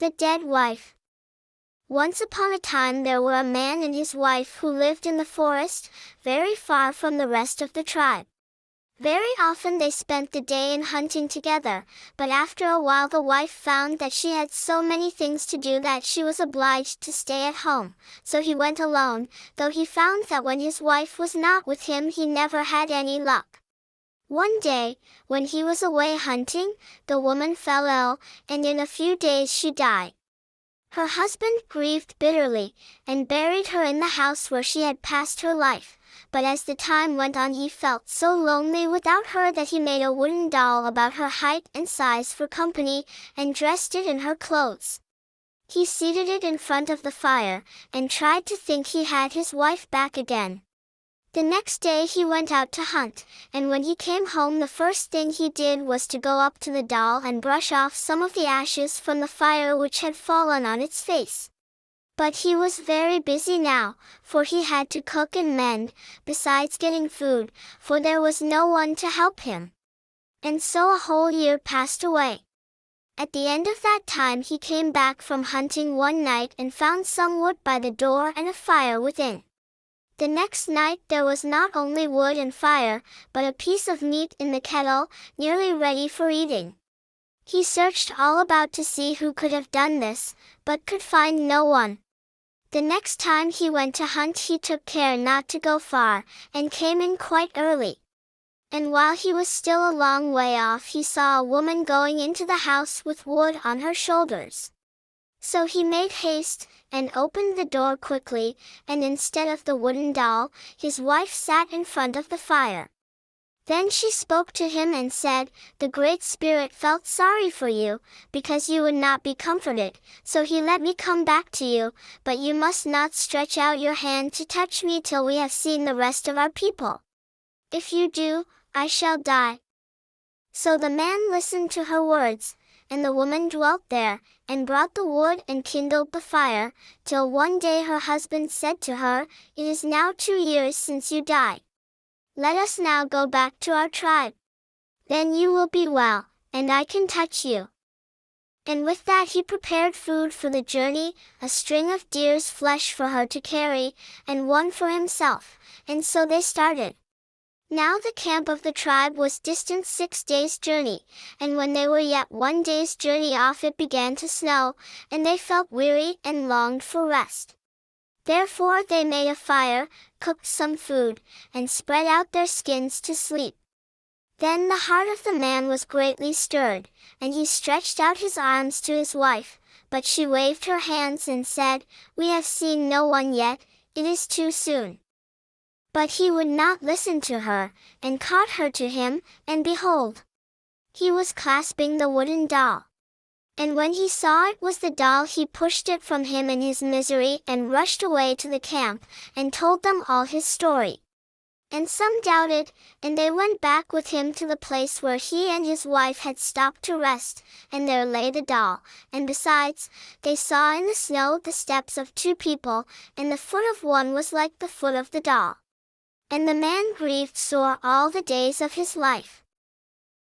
The Dead Wife Once upon a time there were a man and his wife who lived in the forest, very far from the rest of the tribe. Very often they spent the day in hunting together, but after a while the wife found that she had so many things to do that she was obliged to stay at home, so he went alone, though he found that when his wife was not with him he never had any luck. One day, when he was away hunting, the woman fell ill, and in a few days she died. Her husband grieved bitterly, and buried her in the house where she had passed her life, but as the time went on he felt so lonely without her that he made a wooden doll about her height and size for company, and dressed it in her clothes. He seated it in front of the fire, and tried to think he had his wife back again. The next day he went out to hunt, and when he came home the first thing he did was to go up to the doll and brush off some of the ashes from the fire which had fallen on its face. But he was very busy now, for he had to cook and mend, besides getting food, for there was no one to help him. And so a whole year passed away. At the end of that time he came back from hunting one night and found some wood by the door and a fire within. The next night there was not only wood and fire, but a piece of meat in the kettle, nearly ready for eating. He searched all about to see who could have done this, but could find no one. The next time he went to hunt he took care not to go far, and came in quite early. And while he was still a long way off he saw a woman going into the house with wood on her shoulders. So he made haste, and opened the door quickly, and instead of the wooden doll, his wife sat in front of the fire. Then she spoke to him and said, The Great Spirit felt sorry for you, because you would not be comforted, so he let me come back to you, but you must not stretch out your hand to touch me till we have seen the rest of our people. If you do, I shall die. So the man listened to her words, and the woman dwelt there, and brought the wood and kindled the fire, till one day her husband said to her, It is now two years since you died. Let us now go back to our tribe. Then you will be well, and I can touch you. And with that he prepared food for the journey, a string of deer's flesh for her to carry, and one for himself, and so they started. Now the camp of the tribe was distant six days' journey, and when they were yet one day's journey off it began to snow, and they felt weary and longed for rest. Therefore they made a fire, cooked some food, and spread out their skins to sleep. Then the heart of the man was greatly stirred, and he stretched out his arms to his wife, but she waved her hands and said, We have seen no one yet, it is too soon. But he would not listen to her, and caught her to him, and behold! He was clasping the wooden doll. And when he saw it was the doll he pushed it from him in his misery and rushed away to the camp, and told them all his story. And some doubted, and they went back with him to the place where he and his wife had stopped to rest, and there lay the doll, and besides, they saw in the snow the steps of two people, and the foot of one was like the foot of the doll. And the man grieved sore all the days of his life.